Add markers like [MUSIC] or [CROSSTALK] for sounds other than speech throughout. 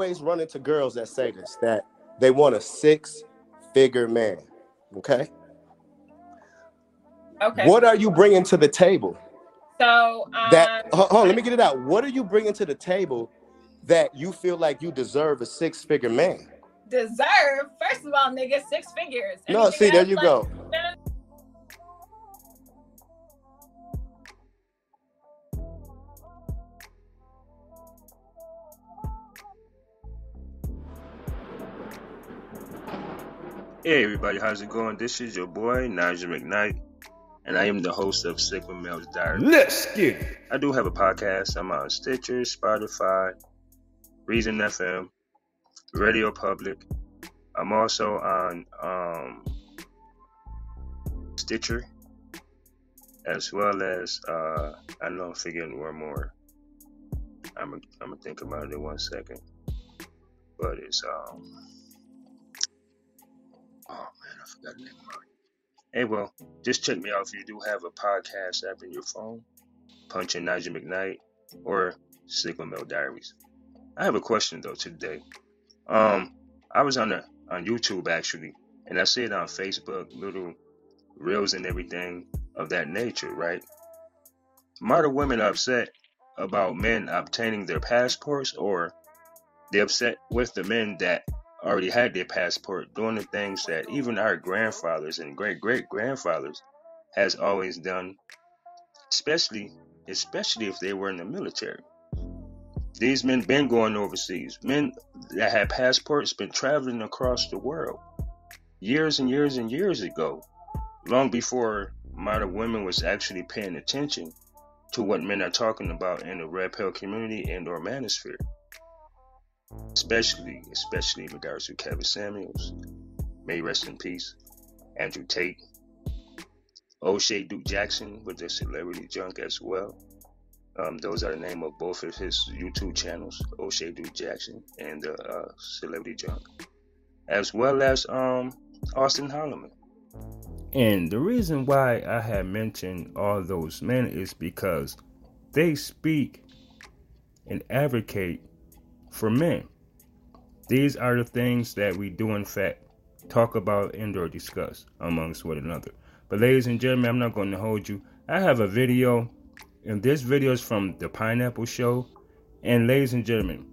always run into girls that say this that they want a six figure man. Okay. Okay. What are you bringing to the table? So um, That hold on, let me get it out. What are you bringing to the table that you feel like you deserve a six figure man? deserve. First of all, nigga, six figures. No, Anything see, there you like- go. Hey everybody, how's it going? This is your boy Nigel McKnight, and I am the host of Sigma Male's Diary. Let's get it. I do have a podcast. I'm on Stitcher, Spotify, Reason FM, Radio Public. I'm also on um, Stitcher, as well as uh, I know I'm forgetting one more. I'm gonna I'm gonna think about it in one second, but it's um. Oh man, I forgot the name. Hey, well, just check me out if you do have a podcast app in your phone. Punch in Nigel McKnight or Sigma Diaries. I have a question though today. Um, I was on the on YouTube actually, and I see it on Facebook, little reels and everything of that nature, right? Modern women are upset about men obtaining their passports, or they're upset with the men that already had their passport doing the things that even our grandfathers and great great grandfathers has always done, especially especially if they were in the military. These men been going overseas. Men that had passports been traveling across the world years and years and years ago, long before modern women was actually paying attention to what men are talking about in the red pill community and or manosphere. Especially, especially in regards to Kevin Samuels, may rest in peace, Andrew Tate, Oshay Duke Jackson with the celebrity junk as well. Um, those are the name of both of his YouTube channels, Oshay Duke Jackson and the uh, Celebrity Junk, as well as um, Austin Holloman. And the reason why I had mentioned all those men is because they speak and advocate for men. These are the things that we do, in fact, talk about and or discuss amongst one another. But, ladies and gentlemen, I'm not going to hold you. I have a video, and this video is from the Pineapple Show. And, ladies and gentlemen,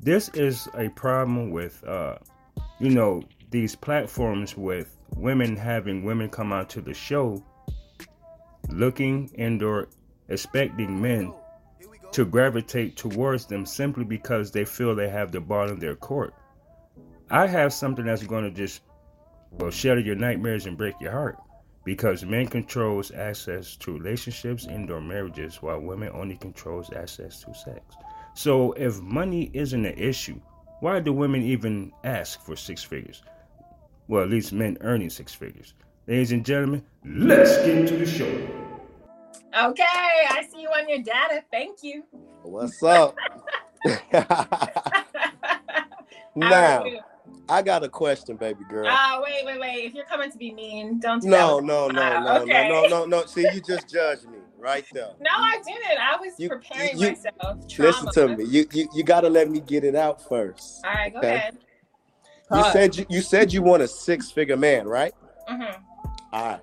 this is a problem with, uh, you know, these platforms with women having women come out to the show looking and or expecting men to gravitate towards them simply because they feel they have the ball in their court. I have something that's going to just well shatter your nightmares and break your heart because men controls access to relationships and or marriages while women only controls access to sex. So if money isn't an issue, why do women even ask for six figures? Well, at least men earning six figures. Ladies and gentlemen, let's get into the show. Okay, I see you on your data. Thank you. What's up? [LAUGHS] [LAUGHS] now, I got a question, baby girl. Oh, wait, wait, wait. If you're coming to be mean, don't do No, that. no, no, Ah, no, okay. no, no, no, no. See, you just judged me right there. No, I didn't. I was You- preparing you- myself. Trauma. Listen to me. You, you you gotta let me get it out first. All right, go Okay. ahead. You said you, you said you want a six figure man, right? Mm-hmm. All right.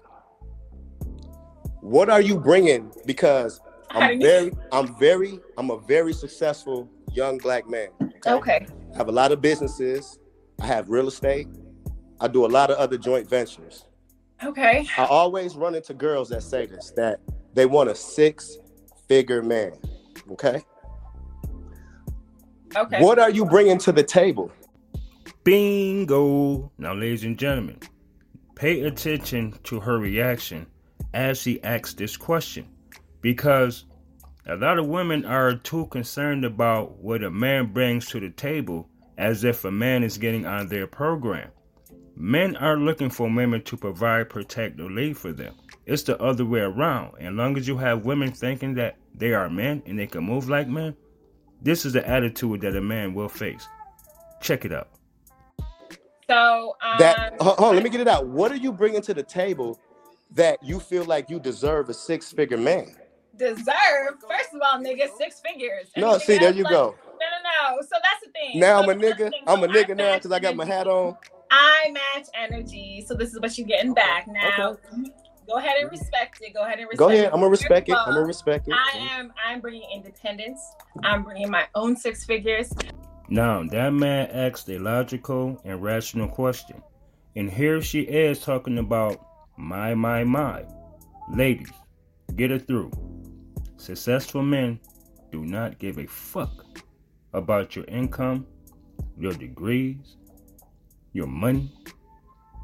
What are you bringing? Because [LAUGHS] I'm very, I'm very, I'm a very successful young black man. Okay. I have a lot of businesses. I have real estate. I do a lot of other joint ventures. Okay. I always run into girls that say this that they want a six figure man. Okay. Okay. What are you bringing to the table? Bingo! Now, ladies and gentlemen, pay attention to her reaction as she asks this question because a lot of women are too concerned about what a man brings to the table as if a man is getting on their program. Men are looking for women to provide, protect, or lead for them. It's the other way around. And long as you have women thinking that they are men and they can move like men, this is the attitude that a man will face. Check it out. So, um, That hold on, let me get it out. What are you bringing to the table that you feel like you deserve a six figure man? deserve, first of all, nigga, six figures. No, Anything see, there you like- go. no, no. No. So that's the thing. Now so I'm a nigga. I'm a nigga now because I got my hat on. I match energy, so this is what you're getting back. Now, okay. go ahead and respect it. Go ahead and respect. It. Go ahead. I'm gonna respect it. I'm gonna respect it. I am. I'm bringing independence. I'm bringing my own six figures. Now that man asked a logical and rational question, and here she is talking about my, my, my. Ladies, get it through. Successful men do not give a fuck about your income, your degrees, your money,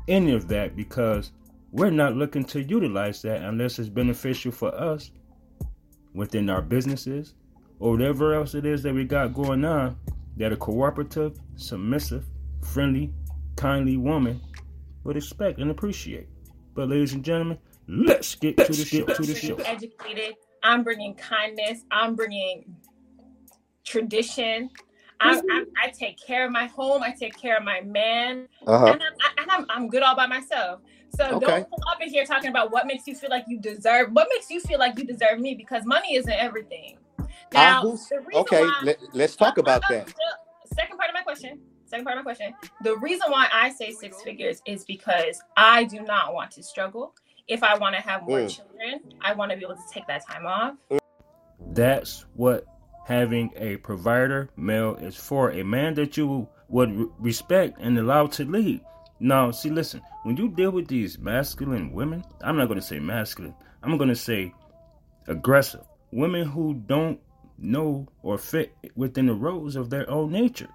any of that because we're not looking to utilize that unless it's beneficial for us within our businesses or whatever else it is that we got going on that a cooperative, submissive, friendly, kindly woman would expect and appreciate. But ladies and gentlemen, let's get to the show. To the show. Educated. I'm bringing kindness. I'm bringing tradition. I'm, I'm, i take care of my home. I take care of my man, uh-huh. and, I'm, and I'm, I'm good all by myself. So okay. don't come up in here talking about what makes you feel like you deserve. What makes you feel like you deserve me? Because money isn't everything. Now, okay, let, us talk about that. Second part of my question. Second part of my question. The reason why I say six figures is because I do not want to struggle. If I want to have more mm. children, I want to be able to take that time off. That's what having a provider male is for a man that you would respect and allow to lead. Now, see, listen, when you deal with these masculine women, I'm not going to say masculine, I'm going to say aggressive women who don't know or fit within the roles of their own nature.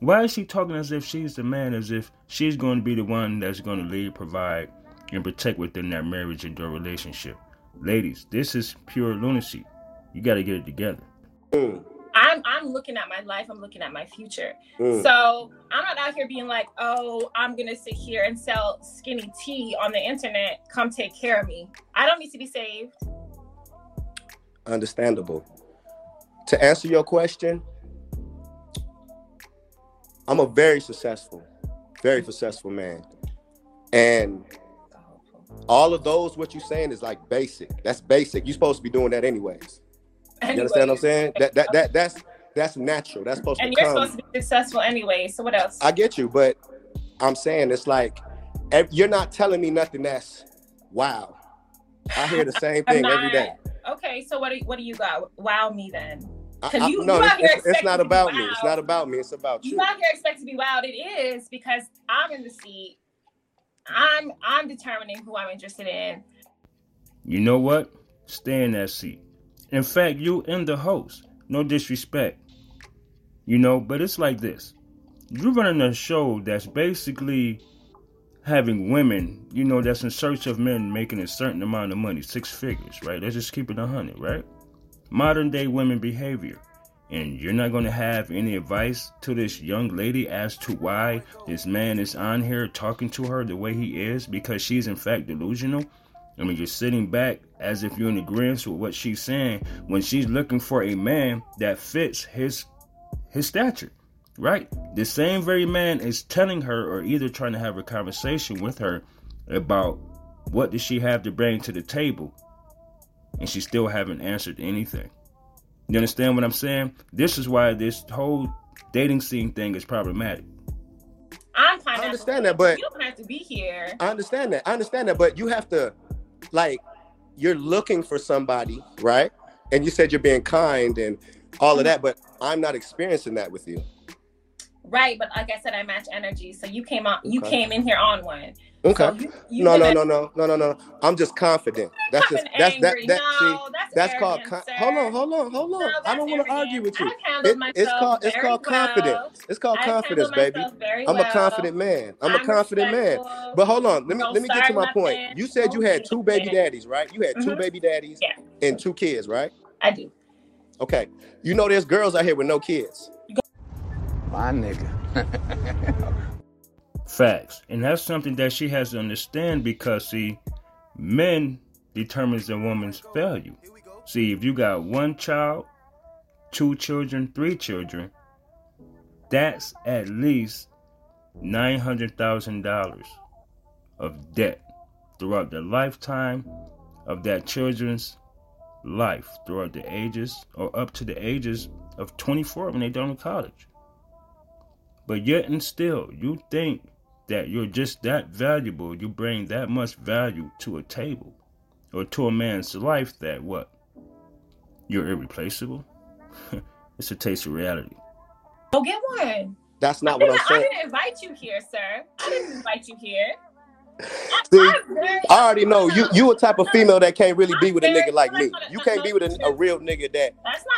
Why is she talking as if she's the man, as if she's going to be the one that's going to lead, provide, and protect within that marriage and their relationship? Ladies, this is pure lunacy. You got to get it together. Mm. I'm I'm looking at my life. I'm looking at my future. Mm. So I'm not out here being like, oh, I'm gonna sit here and sell skinny tea on the internet. Come take care of me. I don't need to be saved. Understandable. To answer your question, I'm a very successful, very successful man, and all of those what you're saying is like basic. That's basic. You're supposed to be doing that anyways. You understand what I'm saying? That that that that's that's natural. That's supposed and to come. And you're supposed to be successful anyway. So what else? I get you, but I'm saying it's like you're not telling me nothing that's wow. I hear the same [LAUGHS] thing not, every day. Okay, so what do what do you got? Wow me then. Because you, no, you it's, it's, not about me. It's not about me. It's about you. You out here expect to be wild. It is because I'm in the seat. I'm I'm determining who I'm interested in. You know what? Stay in that seat. In fact, you and the host. No disrespect. You know, but it's like this. You're running a show that's basically having women, you know, that's in search of men making a certain amount of money, six figures, right? Let's just keep it a hundred, right? Modern day women behavior. And you're not going to have any advice to this young lady as to why this man is on here talking to her the way he is because she's in fact delusional. I mean, you're sitting back as if you're in agreement with what she's saying when she's looking for a man that fits his his stature, right? The same very man is telling her or either trying to have a conversation with her about what does she have to bring to the table, and she still haven't answered anything. You understand what I'm saying? This is why this whole dating scene thing is problematic. I'm I understand that, but you don't have to be here. I understand that. I understand that, but you have to like you're looking for somebody, right? And you said you're being kind and all of that, but I'm not experiencing that with you. Right, but like I said, I match energy. So you came out, you came in here on one. Okay. So you, you no, no, no, no, no, no, no. I'm just confident. That's just that's that that no, see, that's, that's called. Con- hold on, hold on, hold on. No, I don't want to argue with you. It, it's called it's called well. confidence. It's called confidence, baby. I'm a confident man. I'm, I'm a confident man. But hold on, let me let me get to my nothing. point. You said you had two baby daddies, right? You had 2 mm-hmm. baby daddies yeah. and two kids, right? I do. Okay. You know there's girls out here with no kids. My nigga. [LAUGHS] Facts. And that's something that she has to understand because see, men determines a woman's value. See, if you got one child, two children, three children, that's at least nine hundred thousand dollars of debt throughout the lifetime of that children's life throughout the ages or up to the ages of 24 when they're done with college. But yet and still, you think that you're just that valuable, you bring that much value to a table or to a man's life that what? You're irreplaceable? [LAUGHS] it's a taste of reality. Go get one. That's not what I'm saying. I didn't invite you here, sir. I didn't invite you here. See, I already know you you a type of female that can't really be with a nigga like me. You can't be with a, a real nigga that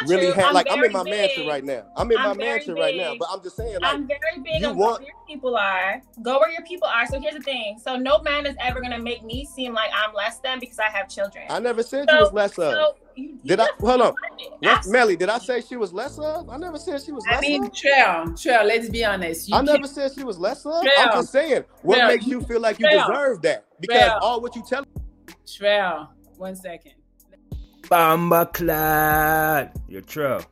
really had like I'm in my mansion right now. I'm in my mansion right now, but I'm just saying like I'm very big you want, where your people are. Go where your people are. So here's the thing. So no man is ever gonna make me seem like I'm less than because I have children. I never said so, you was less of. So you, did I hold on? What, Melly, did I say she was less of? I never said she was less I mean, of. Trail, Trail, let's be honest. You I never said she was less of. Trail, I'm just saying, what Trail, makes you feel like you Trail, deserve that? Because Trail, all what you tell Trail, one second. Bomba clot. Your Trail.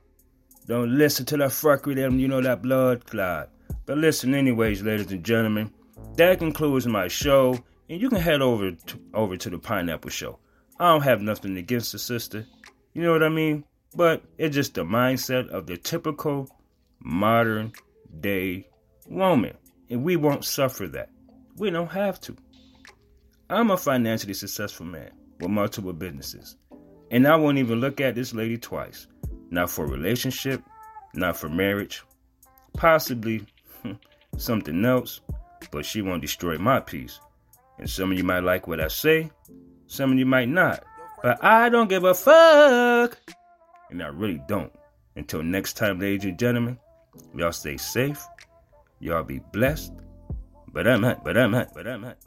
Don't listen to that fuckery them, you know that blood clot. But listen anyways, ladies and gentlemen. That concludes my show, and you can head over to, over to the Pineapple Show. I don't have nothing against the sister. You know what I mean? But it's just the mindset of the typical modern day woman. And we won't suffer that. We don't have to. I'm a financially successful man with multiple businesses. And I won't even look at this lady twice. Not for relationship, not for marriage, possibly hmm, something else, but she won't destroy my peace. And some of you might like what I say, some of you might not. But I don't give a fuck. And I really don't. Until next time, ladies and gentlemen, y'all stay safe. Y'all be blessed. But I'm at, but I'm at, but I'm at.